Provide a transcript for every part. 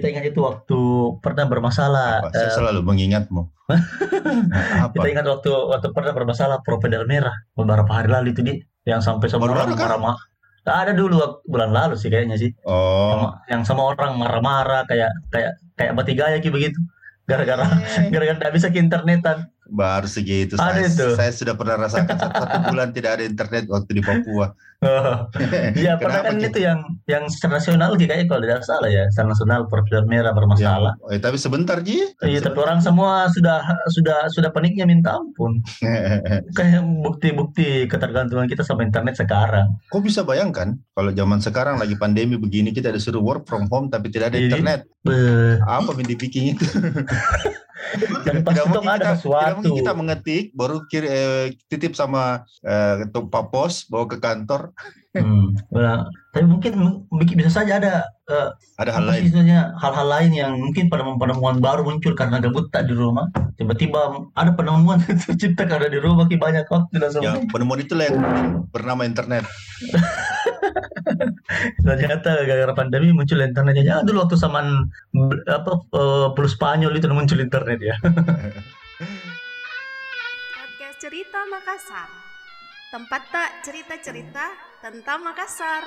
kita ingat itu waktu pernah bermasalah. Apa? Saya eh, selalu mengingatmu. Nah, kita apa? ingat waktu waktu pernah bermasalah propedel merah beberapa hari lalu itu di yang sampai semua orang kan? marah-marah. Ada dulu bulan lalu sih kayaknya sih. Oh. Yang sama orang marah-marah kayak kayak kayak mati gaya gitu begitu. Gara-gara gara-gara tidak bisa ke internetan. Baru segitu. Ada saya, itu. saya sudah pernah rasakan satu, bulan tidak ada internet waktu di Papua. Iya, pernah Kenapa, kan itu yang yang secara nasional Ki, kayaknya kalau tidak salah ya, secara nasional propedel merah bermasalah. Ya, eh, tapi sebentar Ji. Iya, tapi orang semua sudah sudah sudah paniknya minta ampun. Kayak bukti-bukti ketergantungan kita sama internet sekarang. Kok bisa bayangkan kalau zaman sekarang lagi pandemi begini kita disuruh work from home tapi tidak ada Iya. internet. Beuh. Apa yang dibikin itu? Dan pasti dong ada sesuatu. mungkin kita mengetik baru kir, eh, titip sama eh, Pak Pos bawa ke kantor. Hmm, nah, tapi mungkin bisa saja ada eh, Ada hal lain. hal-hal lain yang mungkin penemuan-penemuan baru muncul karena gabut tak di rumah. Tiba-tiba ada penemuan tercipta karena di rumah banyak waktu dan Ya, semua. penemuan itulah yang bernama internet. Ternyata gara-gara pandemi muncul internetnya. Ya dulu waktu zaman apa eh, pulau Spanyol itu muncul internet ya. Podcast Cerita Makassar. Tempat tak cerita-cerita tentang Makassar.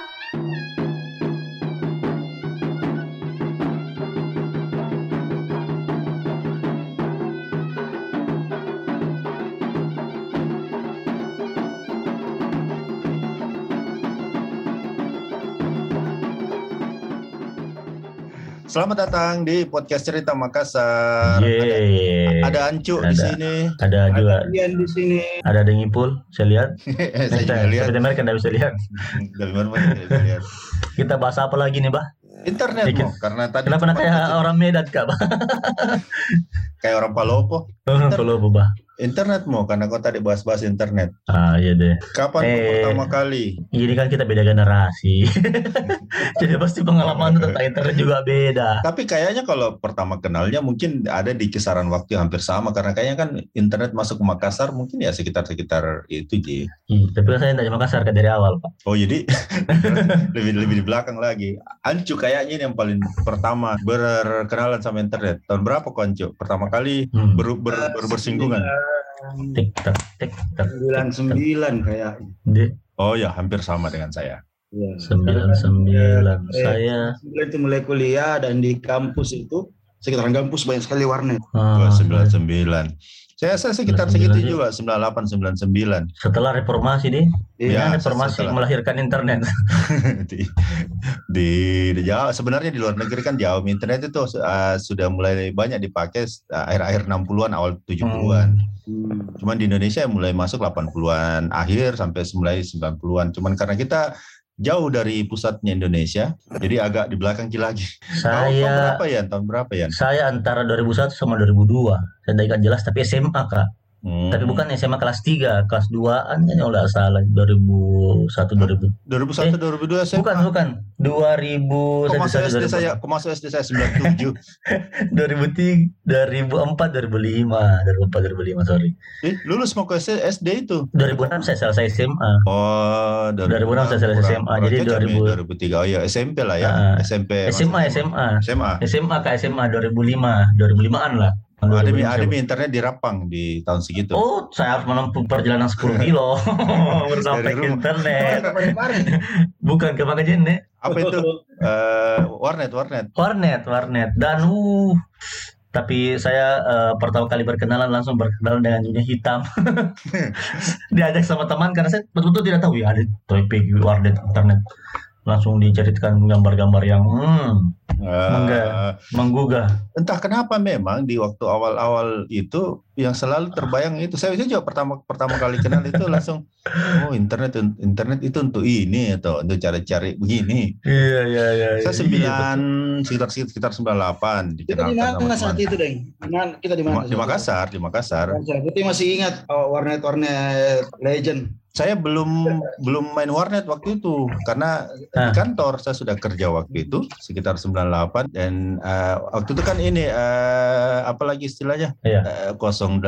Selamat datang di podcast cerita Makassar. Ada, Yeay. ada Ancu di Ada. sini. Ada juga Kalian di sini. ada ada ngipul, saya lihat. saya lihat. Seperti mereka tidak bisa lihat. Bisa lihat. Kita bahas apa lagi nih, Bah? Internet mau karena tadi Kenapa kayak orang Medan, Kak, Bah? kayak orang Palopo. Kalau Bah. Internet mau karena kau tadi bahas-bahas internet. Ah, iya deh. Kapan Eh. pertama kali? Ini kan kita beda generasi. Jadi pasti pengalaman tentang internet juga beda. Tapi kayaknya kalau pertama kenalnya mungkin ada di kisaran waktu hampir sama karena kayaknya kan internet masuk ke Makassar mungkin ya sekitar-sekitar itu Ji. Ih, tapi kan saya tidak Makassar kan dari awal, Pak. Oh jadi lebih lebih di belakang lagi. Ancu kayaknya ini yang paling pertama berkenalan sama internet. Tahun berapa kau Ancu? Pertama kali Hmm. ber, ber, ber- bersinggungan. Tik tak tik tak. Sembilan sembilan kayak. Di Oh ya hampir sama dengan saya. Ya. sembilan sembilan Eh, saya. Sembilan itu mulai kuliah dan di kampus itu sekitaran kampus banyak sekali warnet. ah, 299. Saya saya sekitar 99 segitu juga. juga 98 99. setelah reformasi deh, Ya, reformasi setelah. melahirkan internet. di, di, di Jawa sebenarnya di luar negeri kan jauh internet itu uh, sudah mulai banyak dipakai uh, akhir-akhir 60-an awal 70-an. Hmm. Cuman di Indonesia mulai masuk 80-an akhir sampai mulai 90-an. Cuman karena kita jauh dari pusatnya Indonesia, jadi agak di belakang lagi. Tahun Saya berapa ya? Tahun berapa ya? saya antara 2001 sama 2002. Saya tidak ingat jelas tapi SMA, Kak. Hmm. Tapi bukan SMA kelas 3, kelas 2-an kan kalau nggak salah 2001 2000. 2001 2002 saya Bukan, bukan. 2000 Kok masuk SD saya, 2000, kok masuk SD saya 97. 2003, 2004, 2005, 2004, 2005, sorry. eh, lulus mau ke SD itu. 2006 saya selesai SMA. Oh, 2006 saya selesai SMA, jadi 2000 2003. Oh ya, SMP lah ya. Ah, SMP. SMA, SMA. SMA. SMA ke SMA 2005, 2005-an lah. Oh, ada mi 2005. ada internet di Rapang di tahun segitu. Oh, saya harus menempuh perjalanan 10 kilo sampai ke rumah. internet. Bukan ke Makajene, Apa itu? Eh, warnet, warnet. warnet, warnet. Dan uh, tapi saya eh, pertama kali berkenalan langsung berkenalan dengan dunia hitam. Diajak sama teman karena saya betul-betul tidak tahu ya ada topik warnet internet. Langsung diceritakan gambar-gambar yang hmm, Mangga. menggugah. entah kenapa memang di waktu awal-awal itu yang selalu terbayang itu saya juga pertama pertama kali kenal itu langsung oh internet internet itu untuk ini atau untuk cari-cari begini. Iya, iya, iya. Saya iya, sembilan sekitar sekitar sembilan delapan Kita di dikenalkan mana sama saat itu, Deng? Di mana- Kita di Di, mana? Ma- di Makassar, di Makassar. Berarti masih ingat oh, warnet-warnet legend. Saya belum belum main warnet waktu itu karena di Ah. kantor saya sudah kerja waktu itu sekitar 98 dan eh, waktu itu kan ini eh, apa lagi istilahnya Iya. Eh, 08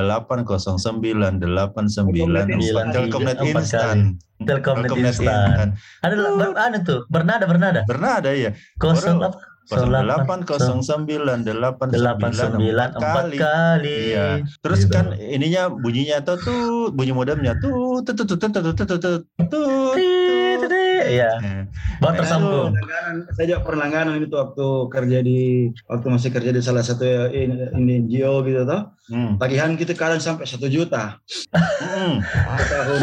09 89 Telkomnet instan. Telkomnet instan. Ada ber, anu tuh, bernada bernada. Bernada ya Kosong Baru- apa? 0809 delapan 89 sembilan empat kali. Iya. Terus Gitu. kan ininya bunyinya tuh tuh bunyi modemnya tuh tuh tuh tuh tuh tuh tuh tuh Iya, Eh, baru Nah, tersambung. Saya juga pernah langganan itu waktu kerja di waktu masih kerja di salah satu ya, ini, ini NGO gitu toh. hmm. Tagihan kita kadang sampai satu juta. Hmm. Ah, tahun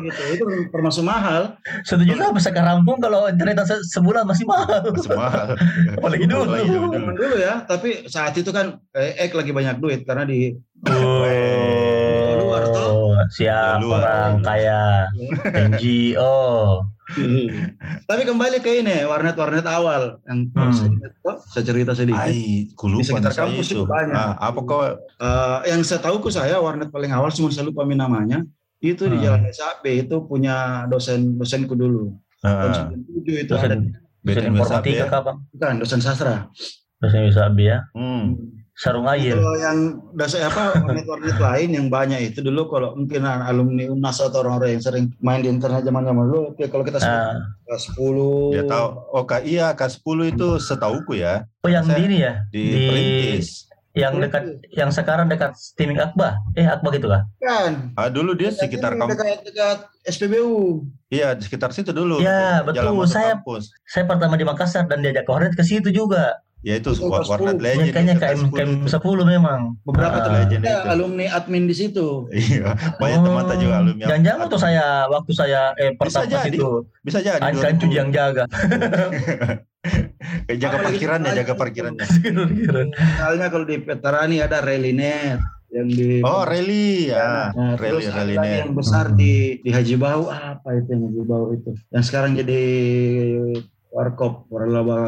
gitu. Itu termasuk mahal. Satu juta bisa rampung kalau internet se- sebulan masih mahal. Masih mahal. Apalagi dulu. Apalagi dulu. Dulu ya, tapi saat itu kan eh, Ek lagi banyak duit karena di Luar, toh. Oh, siap Luar. orang kaya NGO. Tapi kembali ke ini warnet-warnet awal yang Hmm. saya, ingat kok, saya cerita sedikit. Ai, ku Di sekitar kampus itu. banyak. Ah, apa kau? Eh, yang saya tahu ke saya warnet paling awal cuma saya lupa namanya itu di Hmm. Jalan SAP itu punya dosen dosenku dulu tahun Ah, 97 itu ada Dosen, Beda dosen informatika ya. kah bang? bukan dosen sastra Dosen bisa ya. Hmm. Sarung air. kalau yang dosen apa warnet-warnet lain yang banyak itu dulu kalau mungkin alumni UNAS atau orang-orang yang sering main di internet zaman-zaman dulu oke, kalau kita sebut kelas 10 Ya tahu. Oh, Kak, iya K10 itu setauku ya oh yang Saya di ini ya? di, Di Perintis. yang dekat yang sekarang dekat streaming Akbar. Eh Akbar gitu kah? kan Ah, dulu dia sekitar kampus. dekat, dekat SPBU Iya, di sekitar situ dulu. Ya, Jalan betul. Saya- kampus. Saya pertama di Makassar dan diajak ke Hornet ke situ juga. Ya itu warnet 10. legend. Ya, kayaknya KM K10 KM itu. 10 memang. beberapa Ah. teman legend kita itu. alumni admin di situ Iya, banyak teman tak juga alumni. Oh, Jangan-jangan waktu saya waktu saya eh pertama jadi. itu Bisa jadi. Ancu 2000. yang jaga. Eh, jaga Apalagi parkirannya, jaga parkirannya. misalnya kalau di Veterani ada Relinet yang di Oh, rally ya. Nah, Rally, terus ada rally yang besar di di Haji Bau apa itu yang Haji Bau itu yang sekarang jadi warkop waralaba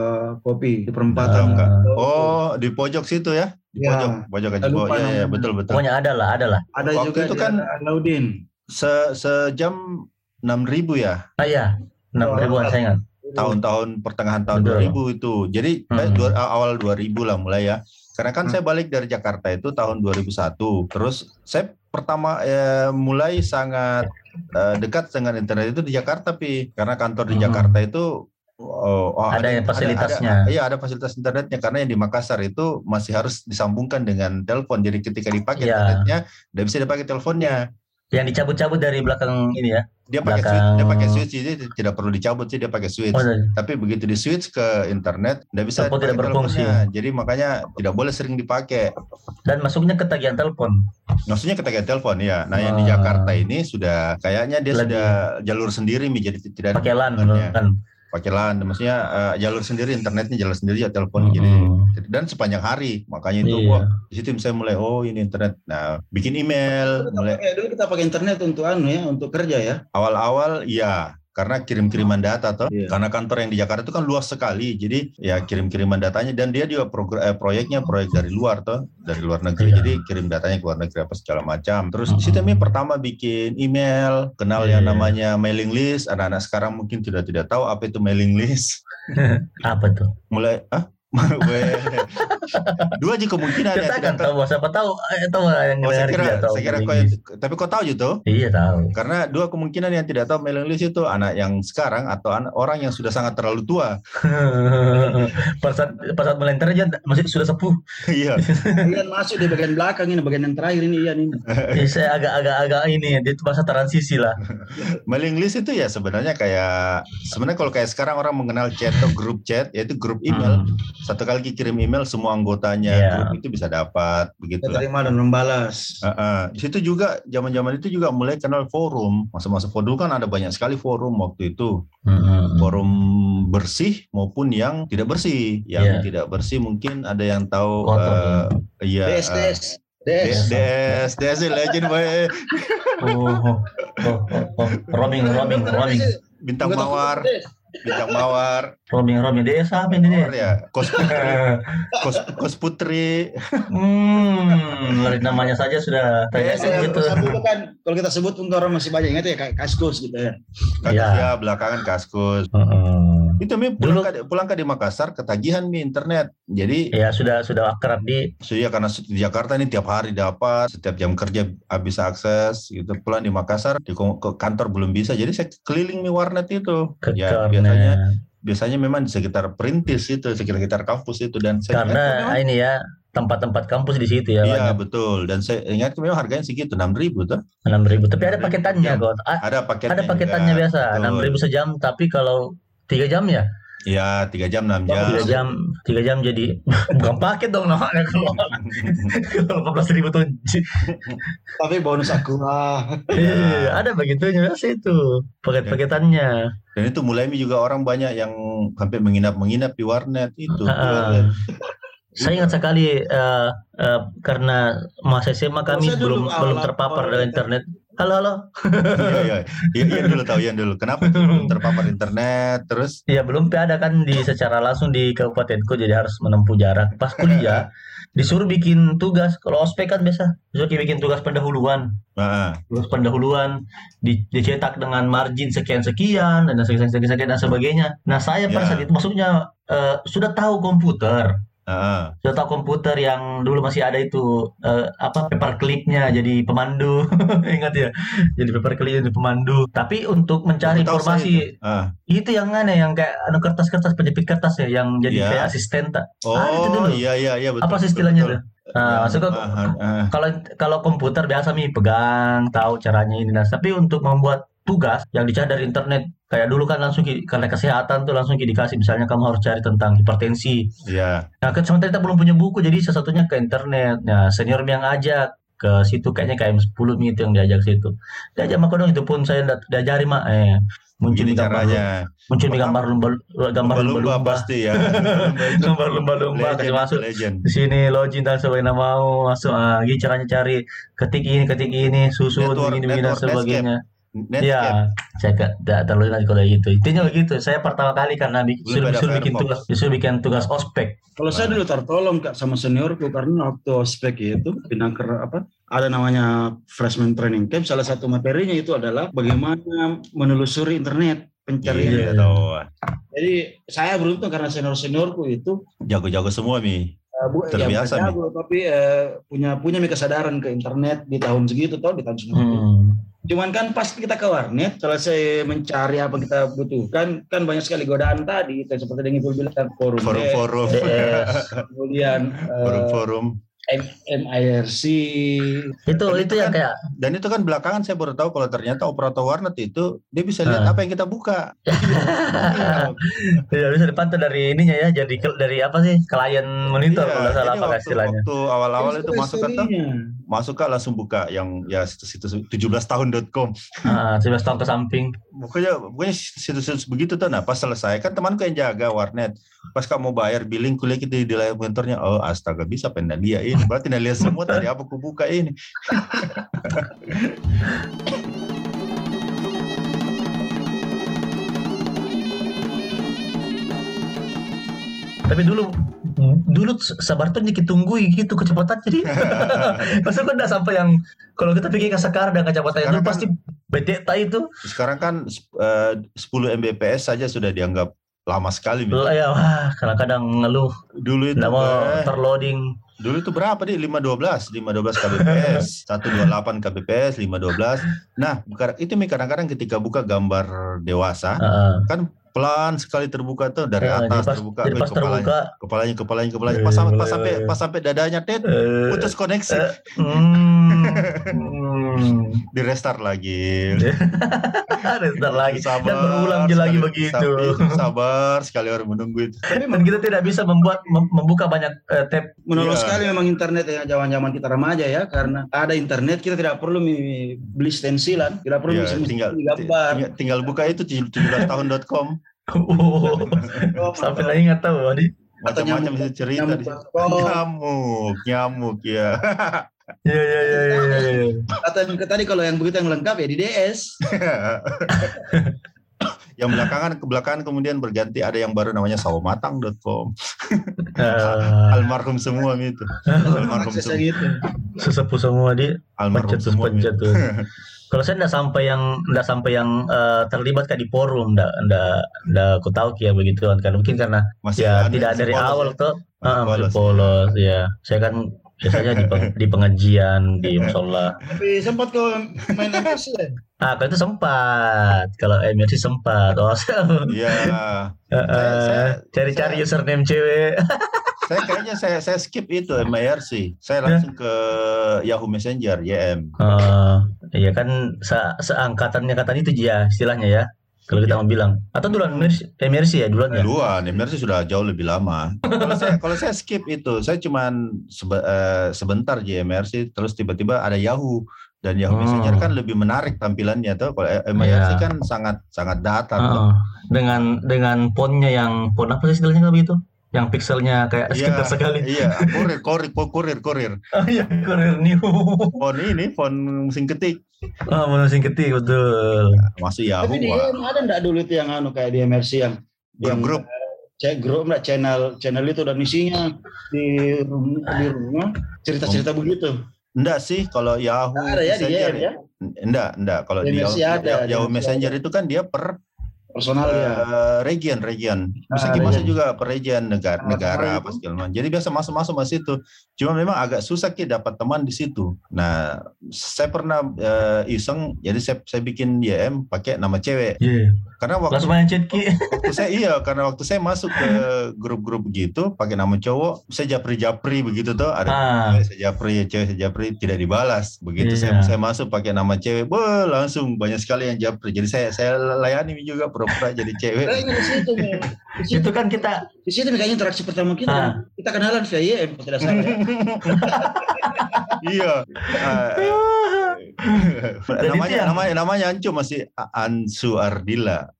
kopi di perempatan Ah. enggak. Oh, di pojok situ ya? Di Ya. pojok, pojok aja lupa Iya, iya, namanya. betul betul. Pokoknya ada lah, ada lah. ada Waktu juga itu kan- Alaudin Se sejam 6000 ya. Ah iya, enam ribuan saya ingat. Tahun-tahun pertengahan tahun Betul. 2000 itu. Jadi Hmm. dua- awal 2000 lah mulai ya. Karena kan Hmm. saya balik dari Jakarta itu tahun 2001. Terus saya pertama eh, mulai sangat eh, dekat dengan internet itu di Jakarta, Pi. Karena kantor di Hmm. Jakarta itu oh, oh, Ada yang fasilitasnya. ada- Iya, ada fasilitas internetnya karena yang di Makassar itu masih harus disambungkan dengan telepon. Jadi ketika dipakai Iya. internetnya, tidak bisa dipakai teleponnya. Yang dicabut-cabut dari belakang ini ya. Dia pakai Belakang. switch, dia pakai switch, jadi tidak perlu dicabut sih dia pakai switch. Oh, iya. Tapi begitu di switch ke internet, tidak bisa Telepon tidak berfungsi. teleponnya. Jadi makanya tidak boleh sering dipakai. Dan masuknya ke tagihan telepon. Maksudnya ketika telepon ya. Nah yang di Wah. Jakarta ini sudah kayaknya dia Lebih. sudah jalur sendiri jadi tidak ada Pakai LAN kan. Pakai LAN. Maksudnya eh, jalur sendiri internetnya jalur sendiri ya telepon Hmm. jadi dan sepanjang hari. Makanya itu Iya. wah di situ saya mulai oh ini internet. Nah bikin email Dulu kita mulai pakai- dulu kita pakai internet untuk anu ya untuk kerja ya awal-awal ya karena kirim-kiriman data toh Iya. karena kantor yang di Jakarta itu kan luas sekali jadi ya kirim-kiriman datanya dan dia juga eh, proyeknya proyek dari luar toh dari luar negeri Iya. jadi kirim datanya ke luar negeri apa segala macam terus di situ Mi pertama bikin email kenal yang Iya. namanya mailing list anak-anak sekarang mungkin sudah tidak tahu apa itu mailing list Apa tuh? mulai ah. dua aja kemungkinan ya Katakan tidak tahu tahu siapa tahu eh, tahu yang Oh, saya kira, tahu. saya kira kau, tapi kau tahu gitu Iya tahu. karena dua kemungkinan yang tidak tahu mailing list itu anak yang sekarang atau anak orang yang sudah sangat terlalu tua. pas saat pas saat internet dia masih sudah sepuh. Iya. Ian masuk di bagian belakang ini bagian yang terakhir ini Ian ini Eh, saya agak-agak agak ini dia itu masa transisi lah. mailing list itu ya sebenarnya kayak sebenarnya kalau kayak sekarang orang mengenal chat atau grup chat yaitu grup email. Hmm. Satu kali kirim email semua anggotanya Iya. grup itu bisa dapat begitu terima dan membalas Di situ juga zaman-zaman itu juga mulai kenal forum. Masa-masa forum kan ada banyak sekali forum waktu itu. Hmm. Forum bersih maupun yang tidak bersih. Yang Iya. tidak bersih mungkin ada yang tahu Kotor, eh, iya eh, DS DS DS DS, DS, DS legend boy. Oh, oh, oh, oh, roaming, roaming, roaming, Bintang Nggak Mawar. Bintang Mawar. Dia apa ini dia? Ya, Kos Putri, Kos, Kos Putri, Hmm, dari namanya saja sudah tanya Kalau gitu. kan kalau kita sebut untuk orang masih banyak ingat ya kayak kaskus gitu ya. Kaskus Iya. ya belakangan Kaskus. Heeh. Itu mi pulang Dulu- ke, pulang ke di Makassar ketagihan mi internet. Jadi Ya sudah sudah akrab di so, ya karena di Jakarta ini tiap hari dapat, setiap jam kerja habis akses gitu. Pulang di Makassar di ke kantor belum bisa. Jadi saya keliling mi warnet itu. ke ya biasanya biasanya memang di sekitar perintis itu, sekitar kampus itu dan saya Karena ingat memang- ini ya tempat-tempat kampus di situ ya iya banyak betul dan saya ingat memang harganya segitu enam ribu tuh enam ribu. Tapi ada 6.000 paketannya jam. kok. A- ada paketnya Ada paketannya juga. biasa enam ribu sejam. Tapi kalau tiga jam ya Iya tiga jam enam jam tiga jam tiga jam jadi bukan paket dong namanya kalau kalau empat belas ribu tuh Tapi bonus aku lah. Iya, ada begitunya biasa itu paket-paketannya. dan itu mulai juga orang banyak yang sampai menginap-menginap di warnet itu warnet. Saya ingat sekali eh, eh, karena masa SMA kami belum belum terpapar dengan internet. Halo halo. iya iya iya iya dulu tahu Ian dulu kenapa belum terpapar internet terus Ya belum ada kan di secara langsung di kabupatenku jadi harus menempuh jarak. Pas kuliah disuruh bikin tugas. Kalau ospek kan biasa disuruh bikin tugas pendahuluan. nah, Tugas pendahuluan di- dicetak dengan margin sekian sekian dan sekian sekian, sekian dan sebagainya. Nah saya pada Ya. saat itu maksudnya eh, sudah tahu komputer. Sudah tahu komputer yang dulu masih ada itu eh, apa paperclipnya jadi pemandu ingat ya jadi paperclip jadi pemandu tapi untuk mencari tahu informasi itu. Ah. itu yang aneh yang kayak anu kertas-kertas penjepit kertas ya yang jadi Iya. kayak asisten tak Ah, itu oh dulu. iya iya iya betul apa sih betul, istilahnya betul. tuh nah, Ya, maksudnya ah, ah, ah. kalau kalau komputer biasa mi pegang tahu caranya ini nah tapi untuk membuat tugas yang dicari dari internet. Kayak dulu kan langsung karena kesehatan tuh langsung dikasih misalnya kamu harus cari tentang hipertensi. Iya. Nah, kan sementara kita belum punya buku, jadi salah satunya ke internet. Nah, senior yang ngajak ke situ kayaknya KM 10 nih itu yang diajak situ. Diajak maka dong itu pun saya diajari mak. Eh muncul begini gambar caranya. muncul di gambar lumba gambar lumba-lumba lumba-lumba. pasti ya. Gambar lumba-lumba kasih legend, masuk. legend. Di sini login dan sebagainya mau masuk. Ah gini caranya cari ketik ini ketik ini susu Network- begini begini dan sebagainya Netscape. Ya saya nggak terlalu nanti kalau gitu intinya begitu saya pertama kali karena bi- disuruh, disuruh bikin tugas disuruh bikin tugas ospek Kalau saya dulu tertolong kak sama seniorku karena waktu ospek itu pindah ke apa ada namanya freshman training camp. Salah satu materinya itu adalah bagaimana menelusuri internet pencarian. Iya. Jadi saya beruntung karena senior seniorku itu jago-jago semua mi eh, bu, Terbiasa, ya, jago, tapi eh, punya punya kesadaran ke internet di tahun segitu tau di tahun segitu. hmm. Cuman kan pas kita ke warnet, selesai mencari apa kita butuhkan, kan banyak sekali godaan tadi, seperti yang Ibu bilang forum, forum-forum. DS kemudian eh, forum-forum MIRC, itu Dan itu itu yang kan- kayak dan itu kan belakangan saya baru tahu kalau ternyata operator warnet itu dia bisa lihat Ah. apa yang kita buka. Tidak bisa dipantau dari ininya ya jadi ke- dari apa sih klien monitor Iya, kalau salah apa waktu, istilahnya. waktu awal-awal itu masuk kan masuk kan langsung buka yang ya situs-situs 17tahun.com ah 11 tahun ke samping. Pokoknya pokoknya situs-situs begitu tuh nah pas selesai kan temanku yang jaga warnet. Pas kamu mau bayar billing kuliah kita di layar monitornya oh astaga bisa pengen dia ini berarti lihat semua tadi apa aku buka ini. Tapi dulu dulu sabar tuh dikit tunggu gitu kecepatan jadi. Masa kok nggak sampai yang kalau kita pikir ke sekarang dan kecepatan itu kan- pasti beta itu sekarang kan eh, 10 Mbps saja sudah dianggap lama sekali Mi. ya wah kadang-kadang ngeluh dulu itu mau eh, terloading Dulu itu berapa nih? 512, 512 kbps, 128 kbps, 512. Nah, itu kadang-kadang ketika buka gambar dewasa, Heeh. kan pelan sekali terbuka tuh dari Heeh, atas jadi pas, terbuka, pas kepalanya, terbuka kepalanya, kepalanya, kepalanya. Pas sampai, pas sampai, pas sampai dadanya, tet, eh, putus koneksi, eh, hmm, hmm. di restart lagi. Restart lagi Sabar dan berulang lagi sekali, begitu. sabar, Sabar sekali orang menunggu itu. Dan kita tidak bisa membuat mem- membuka banyak eh, tab. Menolong Iya. sekali memang internet ya zaman-zaman kita remaja ya karena ada internet kita tidak perlu beli stensilan, tidak perlu Ya, tinggal, gambar. tinggal, tinggal buka itu 17tahun.com, Oh, sampai lagi nggak tahu tadi. Atau macam-macam nyamuk- bisa cerita di situ. nyamuk.com. Nyamuk, nyamuk ya. Iya iya iya iya. Atau yang ke- tadi kalau yang begitu yang lengkap ya di DS. yang belakangan ke belakangan kemudian berganti ada yang baru namanya sawomatang.com Eh, almarhum semua itu almarhum semua gitu. sesepuh semua di almarhum pencet semua pencet itu. Kalau saya nggak sampai yang nggak sampai yang eh, terlibat kayak di forum, nggak nggak nggak aku tahu ya begitu kan. Karena mungkin karena masih ya ada tidak dari polos awal ya. tuh Masih ah, masih polos, polos ya. Saya kan biasanya di, peng- di pengajian di musola Tapi sempat kau main MRC ya? ah kalau itu sempat kalau MRC sempat oh saya Iya. eh, eh, cari-cari username cewek Saya kayaknya saya saya skip itu MIRC. Saya langsung ke Yahoo Messenger YM. Eh, iya kan se- seangkatannya kata itu ya istilahnya ya kalau kita mau bilang atau duluan MRC, MRC ya duluan ya Duluan, MIRC sudah jauh lebih lama. kalau saya kalau saya skip itu, saya cuman sebe- eh, sebentar di MIRC terus tiba-tiba ada Yahoo dan Yahoo Hmm. Messenger kan lebih menarik tampilannya tuh. Kalau MIRC Iya. kan sangat sangat datar. tuh. Heeh. dengan dengan fontnya yang font apa sih istilahnya kalau begitu yang pixelnya kayak Iya, sekedar sekali Iya, kurir, kurir, kurir, kurir. oh iya Courier New Font ini, font mesin ketik. oh mesin ketik betul Masuk Yahoo, Tapi di wah. YM ada enggak dulu itu yang anu kayak di MRC yang yang Grup-grup. cek grup enggak channel channel itu dan isinya di rumah di rumah cerita-cerita begitu. Enggak sih, kalau Yahoo Ada ya di Messenger YM ya. Enggak, enggak. Kalau Di Yahoo, ada, di Yahoo Messenger itu kan dia per Personal ya. eh, region, region. Bisa Ah, region. juga per region negara, Ah, negara apa itu. segala macam. Jadi biasa masuk-masuk masuk situ. Cuma memang agak susah ki dapat teman di situ. Nah, saya pernah eh, iseng, jadi saya, saya bikin YM pakai nama cewek. Iya. Karena waktu, waktu saya iya, karena waktu saya masuk ke grup-grup gitu pakai nama cowok, saya japri-japri begitu tuh. Ada ah cewek saya japri, cewek saya japri tidak dibalas. Begitu saya Iya. saya masuk pakai nama cewek, wah langsung banyak sekali yang japri. Jadi saya saya layani juga pura-pura jadi cewek. Kayaknya di situ, Mel. di situ, itu kan kita di situ kayaknya interaksi pertama kita. Ah. Kita kenalan via YM kalau tidak salah. ya. iya. Dan namanya namanya namanya Ancu masih Ansu Ardila.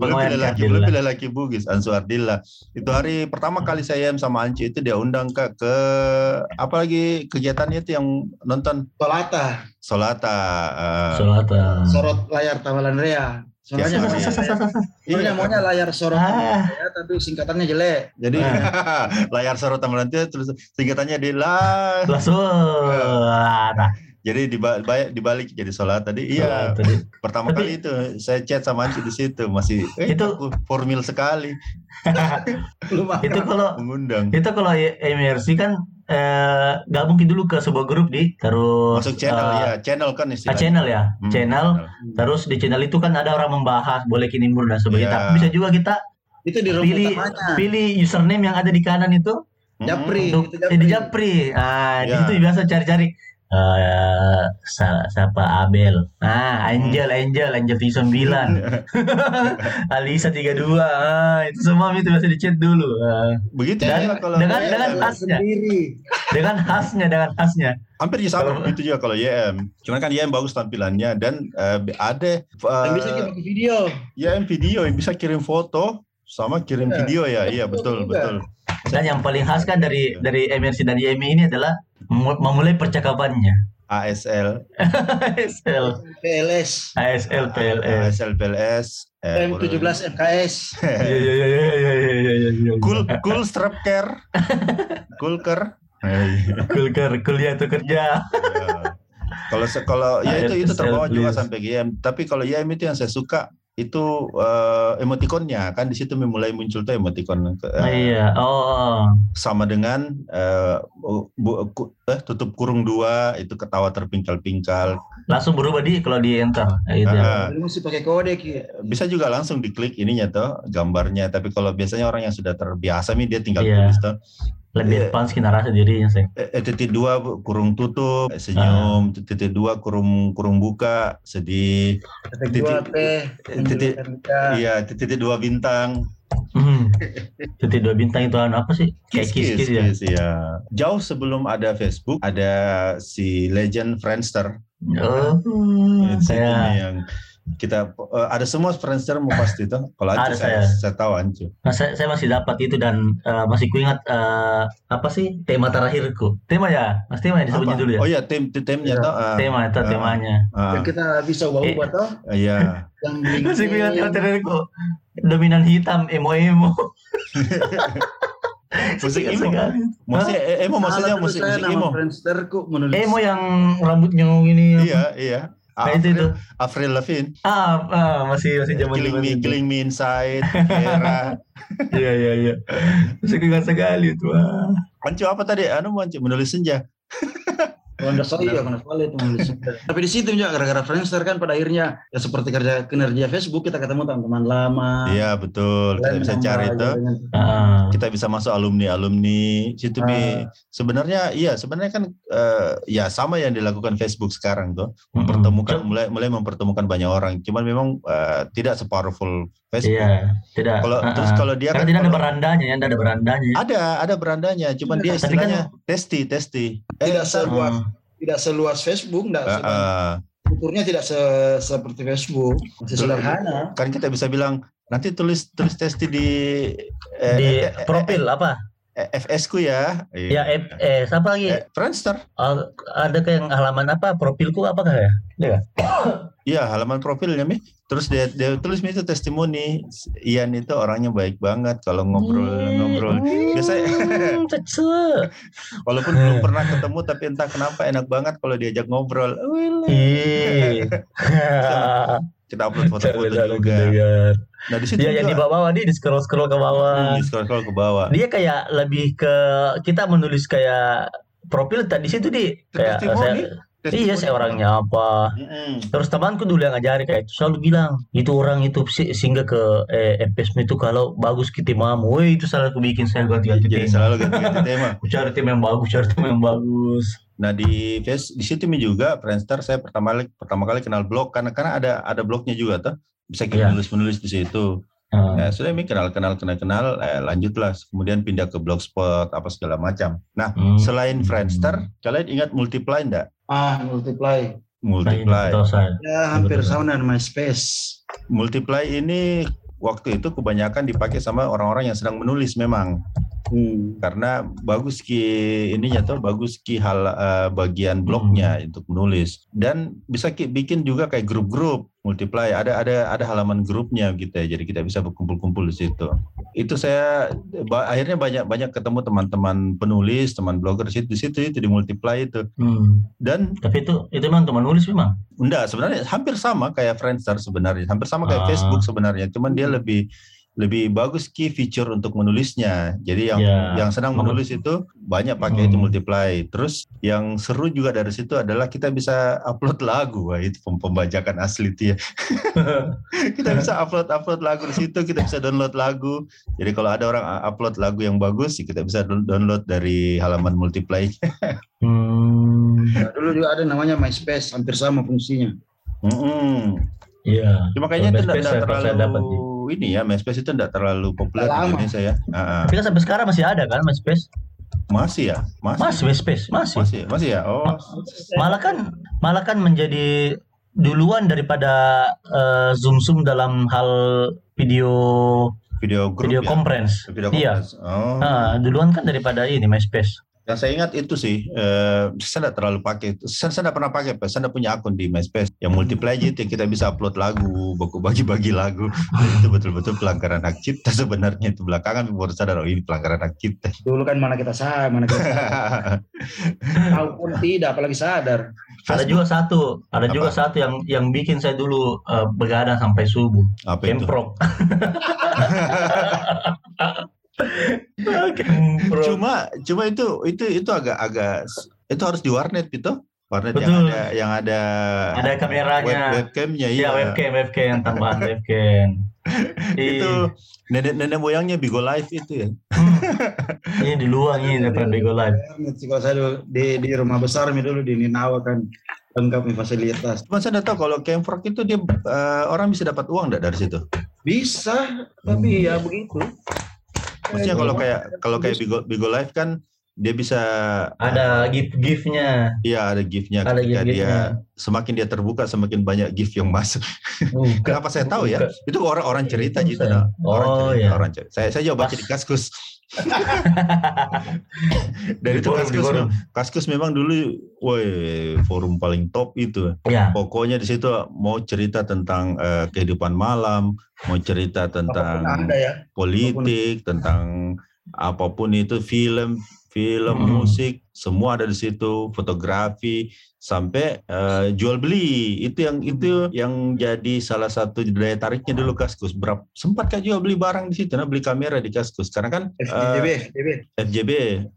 Belum pilih laki, kardil belum pilih laki Bugis, Ansu Ardila. Itu hari pertama kali saya sama Ancu itu dia undang ke ke apalagi kegiatannya itu yang nonton Tolata, Solata. ah. Solata. sorot layar tawalan Rea. Iya, maunya, iya. maunya layar sorot Ah. ya, tapi singkatannya jelek. Jadi layar sorot taman nanti terus singkatannya di lah. langsung nah, Jadi dibalik, dibalik jadi sholat tadi. Iya, tadi. pertama Tapi- kali itu saya chat sama Anci di situ masih eh, Itu- aku formil sekali itu kalau mengundang. itu kalau MRC kan eh, gabung dulu ke sebuah grup di terus Masuk channel eh, ya, channel kan ah, istilahnya. channel ya Hmm, channel terus di channel itu kan ada orang membahas boleh kini mur dan sebagainya tapi bisa juga kita Itu di pilih utamanya. pilih username yang ada di kanan itu Hmm. Japri. untuk itu eh, di Japri ah di Iya. situ biasa cari-cari eh sa- siapa Abel ah Angel Angel Angel 39 Alisa 32 ah itu semua itu biasa di chat dulu ah. Begitu Dan- juga kalau dengan- YM. dengan khasnya. sendiri. dengan khasnya dengan khasnya hampir juga sama Kalau- begitu juga kalau YM. Cuman kan YM bagus tampilannya dan eh, ada Dan bisa eh, kita pakai video. YM video yang bisa kirim foto sama kirim Iya. video ya. Iya betul Juga. betul. Dan yang paling khas kan dari dari MRC dan YMI ini adalah memu- memulai percakapannya ASL, ASL PLS. ASL PLS ASL PLS, eh, M17 MKS. Iya iya iya iya iya iya iya iya. cool cool strap care, cool care. Eh, Kulker kuliah atau kerja Ya. Kalau kalau ya itu itu terbawa juga sampai GM. Tapi kalau YM itu yang saya suka itu eh, emotikonnya. Kan di situ mulai muncul tuh emotikon ke- oh, iya. Oh sama dengan eh, bu- ku- eh, tutup kurung dua itu ketawa terpingkal-pingkal. Langsung berubah di kalau di enter. Nah, itu Jadi mesti pakai kode bisa juga langsung diklik ininya tuh gambarnya. Tapi kalau biasanya orang yang sudah terbiasa nih dia tinggal Iya. tulis tuh lebih Iya. advance kita rasa dirinya sih eh, eh, titik dua kurung tutup eh, senyum Ah. titik dua kurung kurung buka sedih Titik- dua P. titik- iya titik dua bintang hmm. titik dua bintang itu anu apa sih kayak Kiss, kiss kiss ya kiss, iya. Jauh sebelum ada Facebook, ada si legend Friendster. oh Itu saya yang kita eh, ada semua mau pasti itu. Kalau Ada saya, saya. saya tahu Ancu. Nah, saya, saya masih dapat itu dan eh, masih kuingat eh, apa sih tema terakhirku. Tema ya, mas tema ya disebutnya Apa? dulu ya. Oh iya, tim tim timnya Iya. tuh. ah, tema itu ah, temanya. ah, yang kita bisa ubah-ubah toh. Iya. Yang Masih kuingat tema terakhirku. Dominan hitam, emo emo. Musik emo. Musik emo maksudnya musik musik emo. Emo yang rambutnya gini. Iya, iya. Nah, itu itu. Avril, Lavigne, Ah, ah, masih masih zaman Killing Me, itu. Killing Me Inside, Era. Iya iya iya. Masih kuingat sekali itu. ah. Ancu apa tadi? Anu Ancu menulis senja. Nggak salah iya, menulis. Tapi di situ juga gara-gara Friendster kan pada akhirnya ya seperti kerja kinerja Facebook kita ketemu teman-teman lama. Iya betul. Kita bisa cari itu. dengan- Ah, Kita bisa masuk alumni alumni situ bi. Sebenarnya iya sebenarnya kan eh, ya sama yang dilakukan Facebook sekarang tuh mempertemukan mulai mulai mempertemukan banyak orang. Cuman memang eh, tidak sepowerful Facebook. Iya, tidak. Kalau Ah, terus ah. kalau dia kan tidak ada berandanya, ya, tidak ada berandanya. ada ada berandanya. Cuman dia Tapi kan- istilahnya testi testi. Tidak Sar- seluas Ah. tidak seluas Facebook, tidak Eh, sebanyak eh, fiturnya tidak se- seperti Facebook, masih sederhana. kan kita bisa bilang nanti tulis tulis testi di eh, Di eh, eh, profil apa? Eh, FS ku ya. Ya, eh, eh, siapa lagi? Eh, Friendster. Ada kayak halaman apa? Profilku apakah ya? Iya. Iya, halaman profilnya Mi. Terus dia, dia tulis Mi itu testimoni. Ian itu orangnya baik banget kalau ngobrol ngobrol. Biasanya Hmm, cece. walaupun belum pernah ketemu tapi entah kenapa enak banget kalau diajak ngobrol. Ih. Kita upload foto-foto juga. Nah, di situ Dia yang di bawah nih di scroll scroll ke bawah. hmm, di scroll ke bawah. Dia kayak lebih ke kita menulis kayak profil tadi situ di kayak saya, iya saya orangnya apa. Mm-mm. Terus temanku dulu yang ngajari kayak itu selalu bilang itu orang itu singgah ke eh, FPSM itu kalau bagus kita mau, woi itu salah aku bikin saya ganti-ganti Jadi tema. selalu ganti-ganti tema. Cari tim yang bagus, cari tim yang bagus. Nah di face di situ juga Friendster saya pertama kali pertama kali kenal blog karena karena ada ada blognya juga tuh bisa kita Iya. nulis menulis di situ. Ah, Nah, sudah Mi kenal kenal kenal kenal eh, lanjutlah kemudian pindah ke blogspot apa segala macam. Nah hmm. selain Friendster kalian ingat Multiply enggak? Ah, multiply. Ini Multiply. saya. Ya hampir sama dengan MySpace. Multiply ini waktu itu kebanyakan dipakai sama orang-orang yang sedang menulis memang Hmm. karena bagus ki ininya tuh bagus ki hal eh, bagian blognya untuk menulis dan bisa ki bikin juga kayak grup-grup multiply ada ada ada halaman grupnya gitu ya jadi kita bisa berkumpul-kumpul di situ itu saya ba- akhirnya banyak banyak ketemu teman-teman penulis teman blogger di situ di situ itu di multiply itu Hmm. dan Tapi itu itu memang teman nulis memang. enggak sebenarnya hampir sama kayak Friendster sebenarnya hampir sama kayak Ah. Facebook sebenarnya cuman dia lebih lebih bagus key feature untuk menulisnya. Jadi yang Ya. yang sedang Menurut- menulis itu banyak pakai itu Hmm. multiply. Terus yang seru juga dari situ adalah kita bisa upload lagu. Wah, itu pem- pembajakan asli itu ya. kita bisa upload upload lagu di situ, kita bisa download lagu. Jadi kalau ada orang upload lagu yang bagus, kita bisa down- download dari halaman multiply. Hmm. Nah, dulu juga ada namanya MySpace, hampir sama fungsinya. Mm-mm. Iya. Cuma kayaknya itu tidak terlalu dapat. Ini ya, MySpace itu tidak terlalu populer di Lama. Indonesia ya. Ah. Tapi kan sampai sekarang masih ada kan MySpace? Masih ya, masih. Masih MySpace, masih. Masih, masih ya. Oh, Malah kan malah kan menjadi duluan daripada eh, Zoom Zoom dalam hal video video grup video ya. conference. Video Iya. conference. Oh. Nah, duluan kan daripada ini MySpace. Yang saya ingat itu sih, eh, saya tidak terlalu pakai. Saya, saya tidak pernah pakai, Pak. saya tidak punya akun di MySpace. Yang multiply aja itu yang kita bisa upload lagu, baku bagi-bagi lagu. itu betul-betul pelanggaran hak cipta sebenarnya itu belakangan baru sadar oh ini pelanggaran hak cipta. Dulu kan mana kita sadar, mana kita sadar. Tahu pun tidak, apalagi sadar. Ada juga satu, ada Apa? juga satu yang yang bikin saya dulu eh, begadang sampai subuh. Apa itu? Kemprok. Kemprok. Cuma, cuma itu itu itu agak-agak itu harus di warnet gitu. Warnet yang Betul. ada yang ada Ada kameranya. web, webcamnya Iya, iya. webcam, webcam, tambahan webcam. itu nenek-nenek moyangnya Bigo Live itu ya. Hmm. ini di luar ini daripada Bego Live. Kalau saya dulu di, di rumah besar mi dulu di Ninawa kan lengkap nih fasilitas. Cuma saya tahu kalau Camfrog itu dia eh, orang bisa dapat uang enggak dari situ? Bisa, tapi ya begitu. Maksudnya kalau kayak kalau kayak Bigo Bigo Live kan dia bisa Ada gift-giftnya. Iya ada gift-nya Ada ketika dia gift-giftnya. semakin dia terbuka semakin banyak gift yang masuk. Kenapa saya tahu ya? Itu orang-orang cerita Itu gitu. saya. nah. Orang Oh, cerita, ya. orang cerita. Saya saya Pas. di Kaskus. Dan Di itu forum, Kaskus, forum. Kaskus memang dulu, woi forum paling top itu. Ya. Pokoknya di situ mau cerita tentang eh, kehidupan malam, mau cerita Apa pun tentang ya. politik, tentang apa pun itu film, film, Hmm. musik, semua ada di situ, fotografi, sampai eh, jual beli. Itu yang itu yang jadi salah satu daya tariknya dulu Kaskus. Berapa sempat kan jual beli barang di situ, nah beli kamera di Kaskus. Karena kan eh, FJB, FJB. FJB,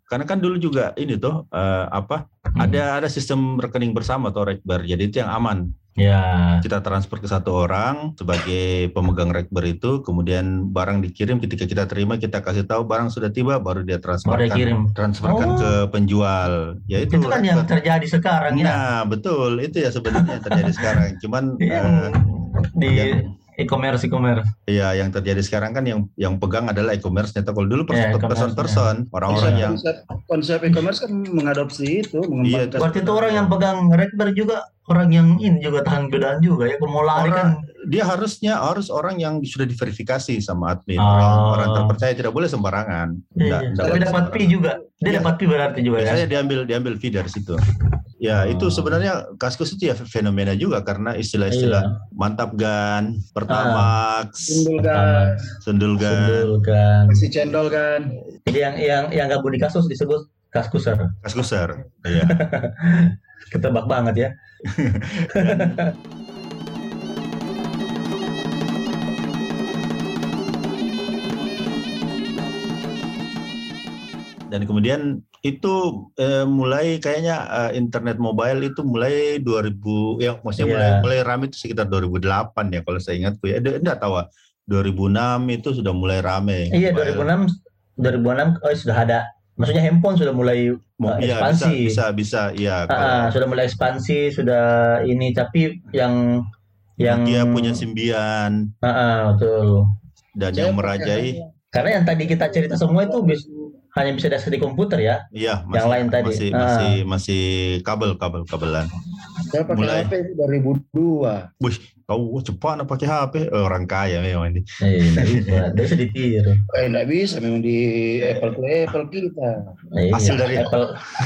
karena kan dulu juga ini tuh eh, apa? Hmm. Ada ada sistem rekening bersama atau rekber. Jadi itu yang aman. Ya. Kita transfer ke satu orang sebagai pemegang rekber itu, kemudian barang dikirim ketika kita terima kita kasih tahu barang sudah tiba baru dia Baru transferkan dia kirim. transferkan Oh. ke penjual. Ya itu, Itu kan yang rekber. terjadi sekarang ya. Nah, betul. Itu ya sebenarnya yang terjadi sekarang. Cuman Yang eh, di yang- e-commerce e-commerce. ya yang terjadi sekarang kan yang yang pegang adalah e-commerce. Ternyata kalau dulu Ya, e-commerce, person person orang-orang Konsep, yang konsep, konsep e-commerce kan mengadopsi itu, Iya, mengembangkan. Berarti itu orang yang pegang rekber juga orang yang ini juga tahan godaan juga ya. Kalau mau lari kan Orang- dia harusnya harus orang yang sudah diverifikasi sama admin. Oh. Orang, orang terpercaya tidak boleh sembarangan. Iya, iya. Tapi dapat fee juga. Dia Iya. dapat fee berarti juga ya. Biasanya diambil diambil fee dari situ. Ya, Oh. itu sebenarnya kaskus itu ya fenomena juga karena istilah-istilah Iya. mantap gan, pertamax, Sundul Pertama, kan, sendul gan. sundul kan. si cendol kan. Jadi yang yang yang gabung di kasus disebut kaskuser. Kaskuser. Iya. Ketebak banget ya. Dan, dan kemudian itu eh, mulai kayaknya eh, internet mobile itu mulai 2000 ya maksudnya Iya. mulai mulai ramai itu sekitar 2008 ya kalau saya ingatku ya. Enggak tahu ah. 2006 itu sudah mulai rame. Iya Mobile. 2006 2006 oh sudah ada. Maksudnya handphone sudah mulai eh, iya, bisa ekspansi. bisa bisa iya Ah, kalau ah, sudah mulai ekspansi, sudah ini tapi yang yang dia punya Symbian Ah, ah, betul. dan Saya yang merajai Karena yang tadi kita cerita semua itu bis- hanya bisa dasar di komputer ya. iya Yang lain tadi. masih Ah. masih masih kabel kabel kabelan. Saya pakai Mulai. HP itu 2002. Kau cepat nak pakai HP Eh, orang kaya memang ini. Eh, nggak bisa, bisa ditiru. Eh, enggak bisa memang di Apple to Apple kita. Iya, Hasil dari- Apple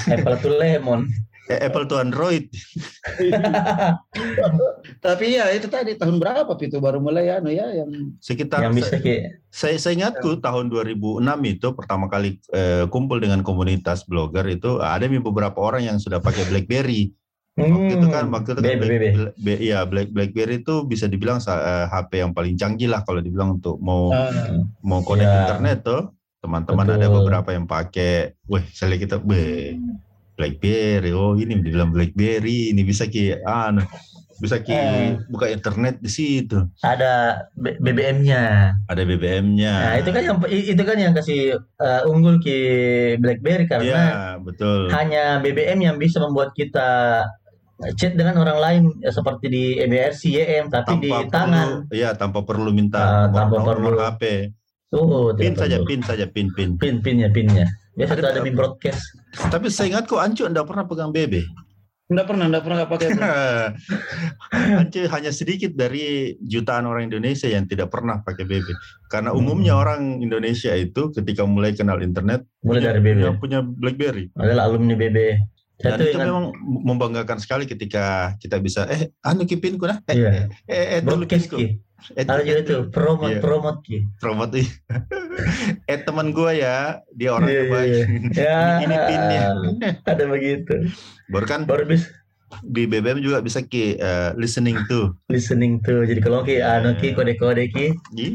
Apple to lemon. Eh, Apple to Android. Tapi ya itu tadi tahun berapa itu baru mulai anu ya yang Sekitar yang bisa kayak saya, saya ingatku tahun 2006 itu pertama kali eh, kumpul dengan komunitas blogger itu ada beberapa orang yang sudah pakai BlackBerry. Waktu itu kan waktu itu kan Black, BB. Black- B- iya, Black, BlackBerry itu bisa dibilang sa- eh, HP yang paling canggih lah kalau dibilang untuk mau ah, mau connect Ya. internet tuh. Teman-teman ada beberapa yang pakai, weh, saya lihat kita, weh, BlackBerry, oh ini dibilang BlackBerry, ini bisa ki, anu, bisa ki Eh. buka internet di situ, ada BBM-nya. ada BBM-nya. Nah, itu kan yang itu kan yang kasih eh, unggul ke BlackBerry karena Iya, betul. hanya BBM yang bisa membuat kita chat dengan orang lain ya, seperti di EBRC, YM tapi di tangan. perlu, iya tanpa perlu minta nomor, tanpa nomor perlu. HP, Oh, pin saja, perlu. pin saja, pin, pin. pin pinnya pinnya. Biasa Ada tuh ada di broadcast. Tapi saya ingat kok Ancu enggak pernah pegang BB. enggak pernah enggak pernah nggak pakai Ancu hanya sedikit dari jutaan orang Indonesia yang tidak pernah pakai BB. Karena Hmm. umumnya orang Indonesia itu ketika mulai kenal internet Mulai punya, dari BB. punya, punya BlackBerry. Adalah alumni BB. Dan tuh itu ingat memang membanggakan sekali ketika kita bisa eh anu kipinku nah eh Iya. eh eh, eh dulu broadcast kipinku. ki. eh, Ada juga tuh promote Iya. promote ki. promote ih. eh teman gua ya dia orang Iya, terbaik iya, Ya, ini, ini pinnya ada begitu. baru kan Baru bis di BBM juga bisa ki eh, listening to listening tuh. Jadi kalau ki anu ki Iya. kode-kode ki. Ih,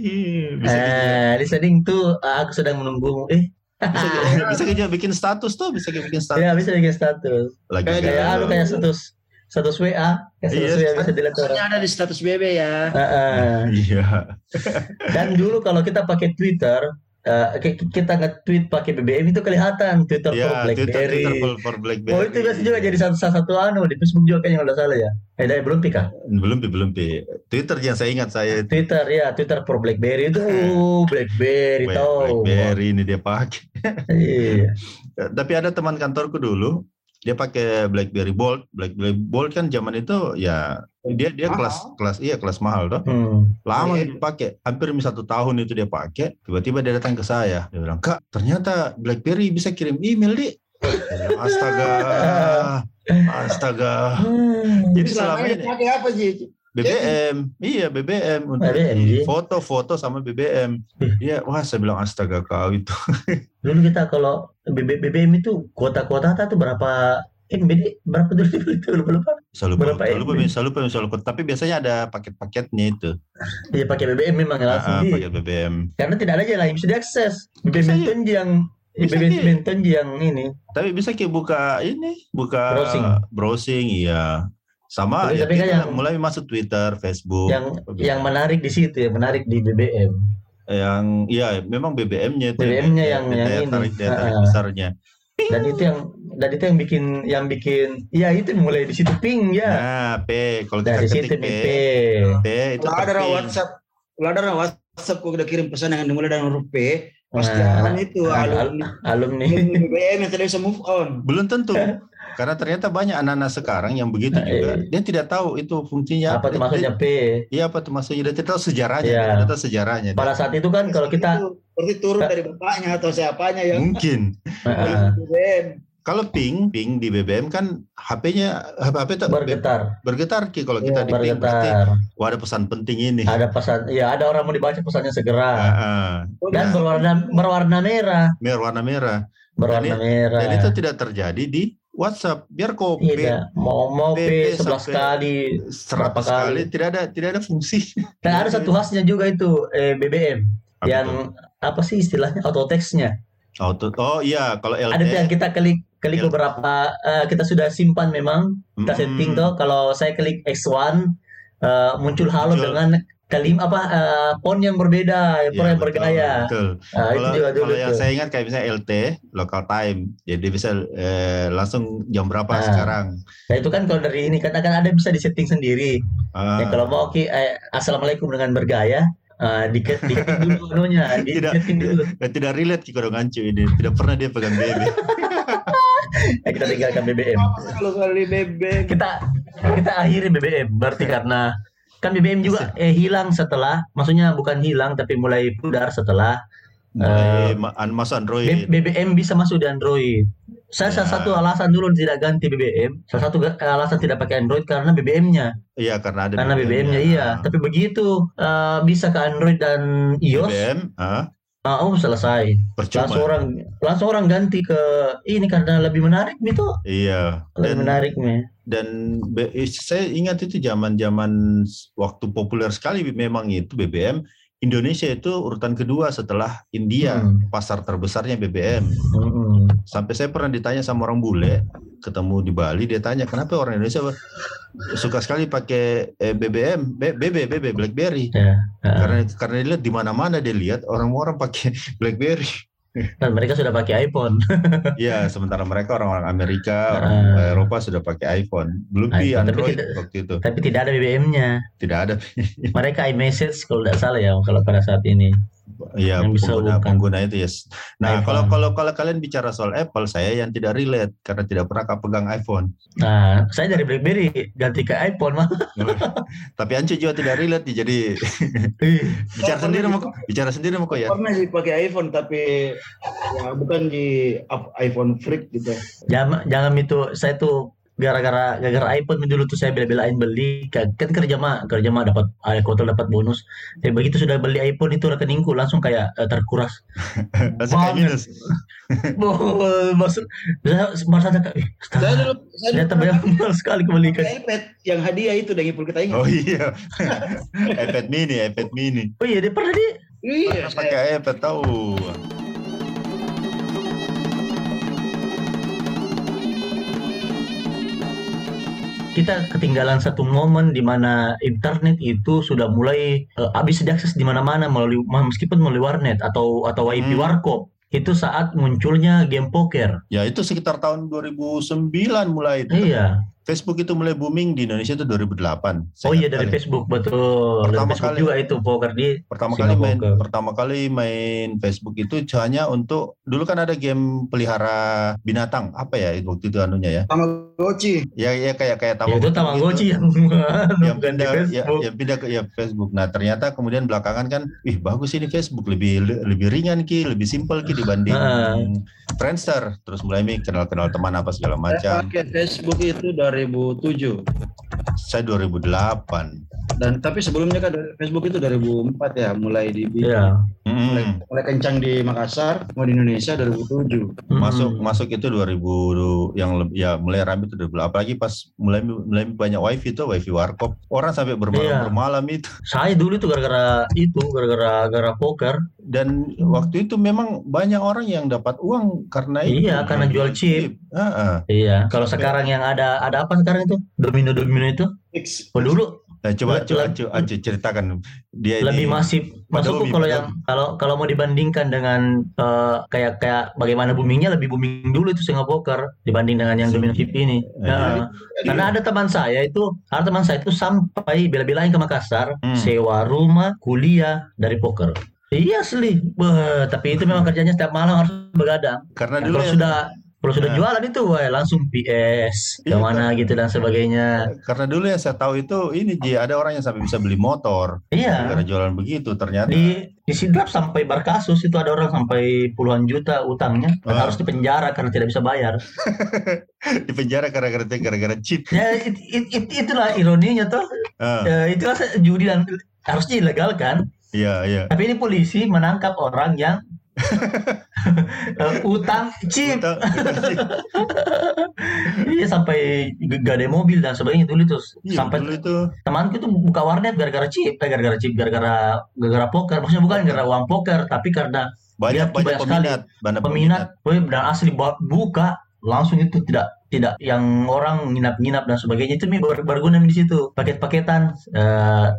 bisa Eh, listening tuh ah, aku sedang menunggumu. Eh, bisa ki- bisa juga bikin status tuh bisa ki bikin status ya bisa bikin status. lagi Kayak Kayak galau. anu kayak status status WA, kayak status Iya. WA bisa dilihat orang. Ada di status BB ya. Heeh. iya Dan dulu kalau kita pakai Twitter, eh, ki- kita nge-tweet pakai BBM itu kelihatan Twitter for ya Twitter BlackBerry. Twitter for, for BlackBerry Oh itu biasa juga jadi satu salah satu anu di Facebook juga kayaknya nggak salah ya. Eh dari belum pika. belum pi belum pi Twitter yang saya ingat saya Twitter ya Twitter for BlackBerry itu uh, BlackBerry Black- tahu. BlackBerry ini dia pakai Iya. Eh, tapi ada teman kantorku dulu dia pakai BlackBerry Bold BlackBerry Bold kan zaman itu ya dia dia Mahal. kelas kelas iya kelas mahal tuh Hmm. lama Iya. dia pakai hampir satu tahun itu dia pakai tiba-tiba dia datang ke saya dia bilang kak ternyata BlackBerry bisa kirim email di astaga astaga Hmm. jadi Selama selama ini pakai apa sih? BBM, iya BBM untuk foto-foto sama BBM. Iya, wah saya bilang astaga kau itu. Dulu kita kalau BB BBM itu kuota-kuota tuh berapa MB berapa dulu itu lupa lupa. Saya lupa, lupa, MB? saya lupa, saya lupa. Tapi biasanya ada paket-paketnya itu. Iya pakai BBM memang Ah, langsung di. paket BBM. Karena tidak ada jalan yang bisa diakses. BBM iya. Tenji yang Bisa, BBM iya. Tenji yang ini. Tapi bisa kayak buka ini, buka Browsing. browsing, iya. Sama Tapi- ya, tapi kan kita yang- mulai masuk Twitter, Facebook. yang yang menarik di situ ya menarik di BBM. yang ya memang BBM-nya itu BBM-nya yang- yang ini. tarik daya tarik besarnya. Dan itu yang dan itu yang bikin yang bikin ya itu mulai di situ ping ya. Nah, P kalau kita Dari ketik situ P, BP. P itu Kalau ada. WhatsApp, kalau ada WhatsApp kok udah kirim pesan yang dimulai dengan huruf P, pasti Nah, itu nah, alumni alumni. BBM yang tidak bisa move on. Belum tentu. Karena ternyata banyak anak-anak sekarang yang begitu Nah, juga. iya. Dia tidak tahu itu fungsinya apa Dia- maksudnya P? Iya apa tuh maksudnya? Dia tidak tahu sejarahnya. Iya. Dia tidak tahu sejarahnya. Pada saat itu kan kalau kita Itu berarti turun dari bapaknya atau siapanya yang Mungkin. Heeh, BBM. Kalau ping, ping di BBM kan HP-nya HP, itu bergetar, bergetar Ki. kalau kita Iya, di ping berarti bergetar. wah ada pesan penting ini. Ada pesan, ya ada orang mau dibaca pesannya segera. Ah, ah. Dan Nah. berwarna berwarna merah, merah warna merah. berwarna merah. Dan itu tidak terjadi di WhatsApp. Biar kopi Iya, mau mau P BP 11 sampai- kali. seratus kali kali? tidak ada tidak ada fungsi. Dan ada satu khasnya juga itu eh, BBM Apa yang tuh? apa sih istilahnya auto text-nya. Auto. Oh iya, kalau. Ada yang kita klik klik Iya. beberapa eh, kita sudah simpan memang kita Mm-mm. setting tuh kalau saya klik X1 eh, muncul halo Muncul. dengan kalim apa eh, font yang berbeda, Iya, font yang betul, bergaya. Betul. Nah, itu Kalau juga dulu kalau yang saya ingat kayak misalnya LT, local time. Jadi bisa eh, langsung jam berapa Ah. sekarang. Nah, itu kan kalau dari ini kan akan ada bisa disetting sendiri. Ah, Ya, kalau mau oke eh, assalamualaikum dengan bergaya eh, di di dulu anunya, di Tidak. setting dulu. dan tidak relate Kiko Ngancu ini. Tidak pernah dia pegang BB. Ya, kita tinggalkan BBM. Kalau kali BBM. Kita kita akhiri BBM berarti karena kan BBM juga eh hilang setelah maksudnya bukan hilang tapi mulai pudar setelah Mulai ma- an- masuk Android. BBM bisa masuk di Android. Saya salah Ya. satu alasan dulu tidak ganti BBM, salah satu alasan tidak pakai Android karena BBM-nya. Iya, karena ada Karena BBM-nya iya. Tapi begitu eh, bisa ke Android dan iOS, BBM, ah, ah, oh selesai. percuma. Langsung orang langsung orang ganti ke ini karena lebih menarik gitu. Iya. Lebih Dan menarik nih. dan eh, saya ingat itu zaman-zaman waktu populer sekali memang itu BBM Indonesia itu urutan kedua setelah India Hmm. pasar terbesarnya BBM Mm-mm. sampai saya pernah ditanya sama orang bule ketemu di Bali dia tanya kenapa orang Indonesia suka sekali pakai eh, BBM BB BB BlackBerry Ya. ah. karena karena dia lihat di mana-mana dia lihat orang-orang pakai BlackBerry Dan mereka sudah pakai iPhone. ya sementara mereka orang-orang Amerika orang Ah. Eropa sudah pakai iPhone belum di iPhone, tapi Android tidak- waktu itu Tapi tidak ada BBM-nya. tidak ada Mereka iMessage kalau tidak salah ya kalau pada saat ini. Iya, pengguna pengguna itu yes. Nah, iPhone. kalau kalau kalau kalian bicara soal Apple, saya yang tidak relate karena tidak pernah pegang iPhone. Nah, saya dari BlackBerry ganti ke iPhone mah. Tapi Ancu juga tidak relate nih, jadi bicara Oh, sendiri mau bicara sendiri mau kok ya. Pernah sih pakai iPhone tapi ya bukan di iPhone freak gitu. jangan jangan itu saya tuh gara-gara gara-gara iPhone dulu tuh saya bela-belain beli kan kan kerja mah kerja mah dapat ada kotor dapat bonus. Tapi begitu sudah beli iPhone itu rekeningku langsung kayak eh, terkuras. Langsung kayak minus. Maksud saya merasa kayak "Ih, Saya dulu saya banyak mahal sekali kebalikan. iPad yang hadiah itu dari Ipul kita ingat. Oh iya. iPad mini, iPad mini. Oh iya, dia pernah dia Iya, pakai iPad tahu. Kita ketinggalan satu momen di mana internet itu sudah mulai eh, bisa diakses di mana-mana melalui meskipun melalui warnet atau atau IP Hmm. warkop. Itu saat munculnya game poker. Ya itu sekitar tahun 2009 mulai itu. Iya. Facebook itu mulai booming di Indonesia itu 2008. Saya Oh iya dari kali. Facebook betul. Dari Pertama Facebook kali. juga itu poker di pertama kali main poker. pertama kali main Facebook itu hanya untuk dulu kan ada game pelihara binatang apa ya itu waktu itu anunya ya Tamagotchi. ya ya kayak kayak ya itu Tamagotchi yang yang bukan di pindah ya, Facebook. yang pindah ke ya Facebook nah ternyata kemudian belakangan kan ih bagus ini Facebook lebih lebih ringan ki lebih simpel ki dibanding Ah. Friendster terus mulai mi kenal kenal teman apa segala Saya macam pakai Facebook itu dari 2007. Saya 2008. Dan tapi sebelumnya kan Facebook itu 2004 ya, mulai di Iya. mulai, Mm. mulai kencang di Makassar, mau di Indonesia 2007. Masuk Hmm. masuk itu 2000 yang leb- ya mulai ramai itu 2000 apalagi pas mulai mulai banyak wifi itu wifi warkop orang sampai bermalam Iya. bermalam itu Saya dulu itu gara-gara itu, gara-gara gara poker. Dan waktu itu memang banyak orang yang dapat uang karena itu Iya, karena jual chip. Heeh. Iya. Kalau sekarang yang ada ada apa sekarang itu? Domino domino itu. Oh, dulu Nah, coba coba Acu ceritakan dia lebih ini masif. Maksudku kalau yang kalau kalau mau dibandingkan dengan eh, kayak kayak bagaimana boomingnya lebih booming dulu itu poker dibanding dengan yang domino chip ini. Iya. Nah, karena ada teman saya itu, ada teman saya itu sampai bela-belain ke Makassar, Hmm. sewa rumah, kuliah dari poker. Iya asli, Wah, tapi itu memang kerjanya setiap malam harus begadang. karena dulu kalau yang- sudah kalau sudah Nah. jualan itu, wah, langsung PS, Iya, ke mana gitu dan sebagainya. karena dulu yang saya tahu itu ini Ji ada orang yang sampai bisa beli motor Iya. karena jualan begitu ternyata Di di Sidrap sampai berkasus itu ada orang sampai puluhan juta utangnya dan harus dipenjara karena tidak bisa bayar. di penjara gara-gara gara-gara chip Ya it- it- it- itulah ironinya tuh. Ah, Eh, itu kan judi dan harusnya ilegal kan. Iya iya Tapi ini polisi menangkap orang yang eh, utang chip. Utang- utang chip. Iya sampai gak ada mobil dan sebagainya dulu tuh. Iya, sampai dulu itu temanku tuh buka warnet gara-gara chip, eh, gara-gara chip, gara-gara gara-gara poker. Maksudnya bukan gara-gara uang poker, tapi karena banyak banyak banyak sekali. peminat banyak peminat, weh, dan asli bu- buka langsung itu tidak tidak yang orang nginap-nginap dan sebagainya itu ber- berguna di situ paket-paketan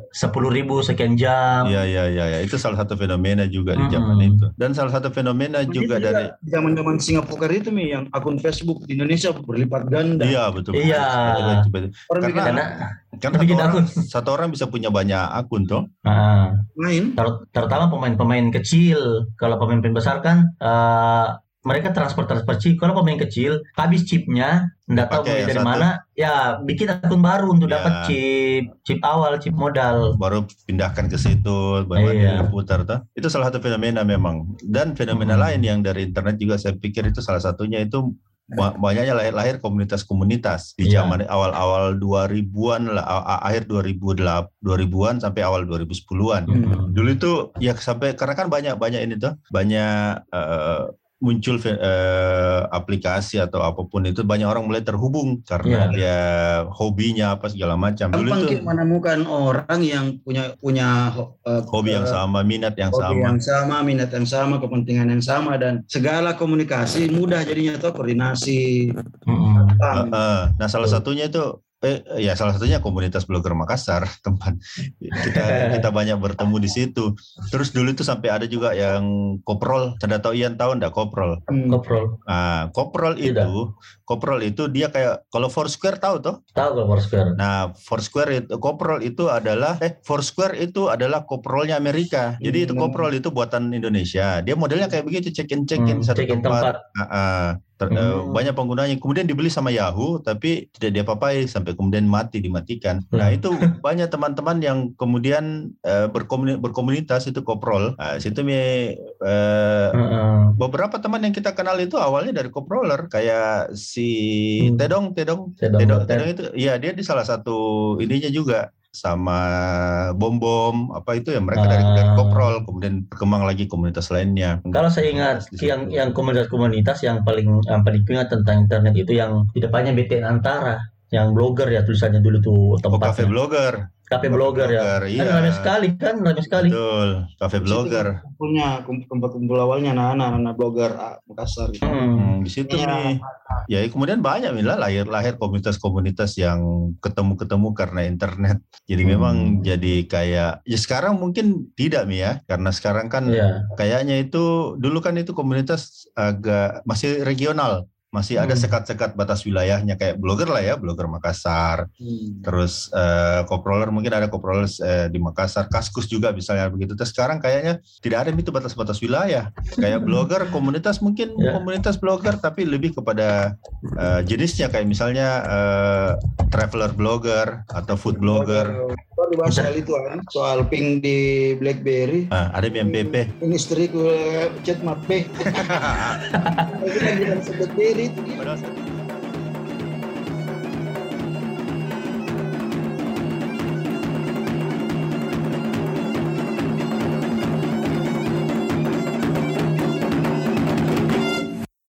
sepuluh ribu sekian jam Iya iya iya ya. itu salah satu fenomena juga di zaman Mm-mm. itu. Dan salah satu fenomena juga dari zaman-zaman Singapura itu mi yang akun Facebook di Indonesia berlipat ganda. iya betul. Iya. Betul, betul. Orang Karena- karena Kan Bikin satu orang, akun. satu orang bisa punya banyak akun toh. ah, main. ter- terutama pemain-pemain kecil kalau pemain-pemain besar kan eh, mereka transfer transfer chip kalau pemain kecil habis chipnya nggak tahu beli dari satu. mana ya bikin akun baru untuk Ya. dapat chip chip awal chip modal Baru pindahkan ke situ, baru Iya. putar toh. Itu salah satu fenomena memang. Dan fenomena Mm. lain yang dari internet juga saya pikir itu salah satunya itu ba- banyaknya lahir-lahir komunitas-komunitas di Iya. zaman awal-awal 2000-an lah, akhir 2008 2000-an sampai awal 2010-an. Hmm. Dulu itu ya sampai karena kan banyak banyak ini tuh banyak eh, muncul eh, aplikasi atau apa pun itu banyak orang mulai terhubung karena Iya. dia hobinya apa segala macam. Dulu Gampang itu kita menemukan orang yang punya punya eh, hobi yang eh, sama, minat yang hobi sama. yang sama, minat yang sama, kepentingan yang sama dan segala komunikasi mudah jadinya tuh koordinasi. Hmm. Eh, eh. Nah, salah satunya itu eh ya salah satunya komunitas blogger Makassar tempat kita kita banyak bertemu di situ. Terus dulu itu sampai ada juga yang koprol. Tidak tahu Ian tahu enggak koprol? Hmm. Koprol Nah, koprol Tidak. itu, koprol itu dia kayak kalau Foursquare tahu toh? tahu kalau Foursquare Nah, Foursquare itu koprol itu adalah eh Foursquare itu adalah koprolnya Amerika. Jadi itu Hmm. koprol itu buatan Indonesia. Dia modelnya kayak begitu check in check in Hmm, di satu check-in tempat. Ah, ah. Ter- eh, Hmm. banyak penggunanya. Kemudian dibeli sama Yahoo tapi tidak diapa-apai sampai kemudian mati dimatikan. Nah, Hmm. itu banyak teman-teman yang kemudian eh, berkomuni- berkomunitas itu koprol. Nah, situ mi eh, Heeh. beberapa teman yang kita kenal itu awalnya dari koproler kayak si Hmm. Tedong Tedong Tedong Tedong. Tedong itu ya dia di salah satu ininya juga sama bom bom apa itu ya mereka dari, Ah. dari koprol kemudian berkembang lagi komunitas lainnya Kalau saya ingat yang yang komunitas-komunitas yang paling yang paling ingat tentang internet itu yang di depannya BTN Antara, yang blogger ya tulisannya dulu tuh oh tempatnya. cafe blogger Cafe blogger ya. iya Kan ramai sekali kan, ramai sekali. betul cafe blogger Punya tempat kumpul awalnya anak-anak anak blogger ah, Makassar. gitu. Hmm. Hmm, di situ Iya. nih ya kemudian banyak Mila lahir lahir komunitas-komunitas yang ketemu-ketemu karena internet jadi Hmm. memang jadi kayak ya sekarang mungkin tidak Mi ya karena sekarang kan Iya. kayaknya itu dulu kan itu komunitas agak masih regional masih ada Hmm. sekat-sekat batas wilayahnya kayak blogger lah ya blogger Makassar Hmm. terus eh, koproler mungkin ada koproler eh, di Makassar kaskus juga misalnya begitu terus sekarang kayaknya tidak ada itu batas-batas wilayah kayak blogger komunitas mungkin Ya. komunitas blogger tapi lebih kepada eh, jenisnya kayak misalnya eh, traveler blogger atau food blogger Kalau dibahas soal itu kan, soal ping di BlackBerry. Ah, ada MPP Ini istriku eh, chat mape. Itu kan bilang BlackBerry itu. Padahal saya-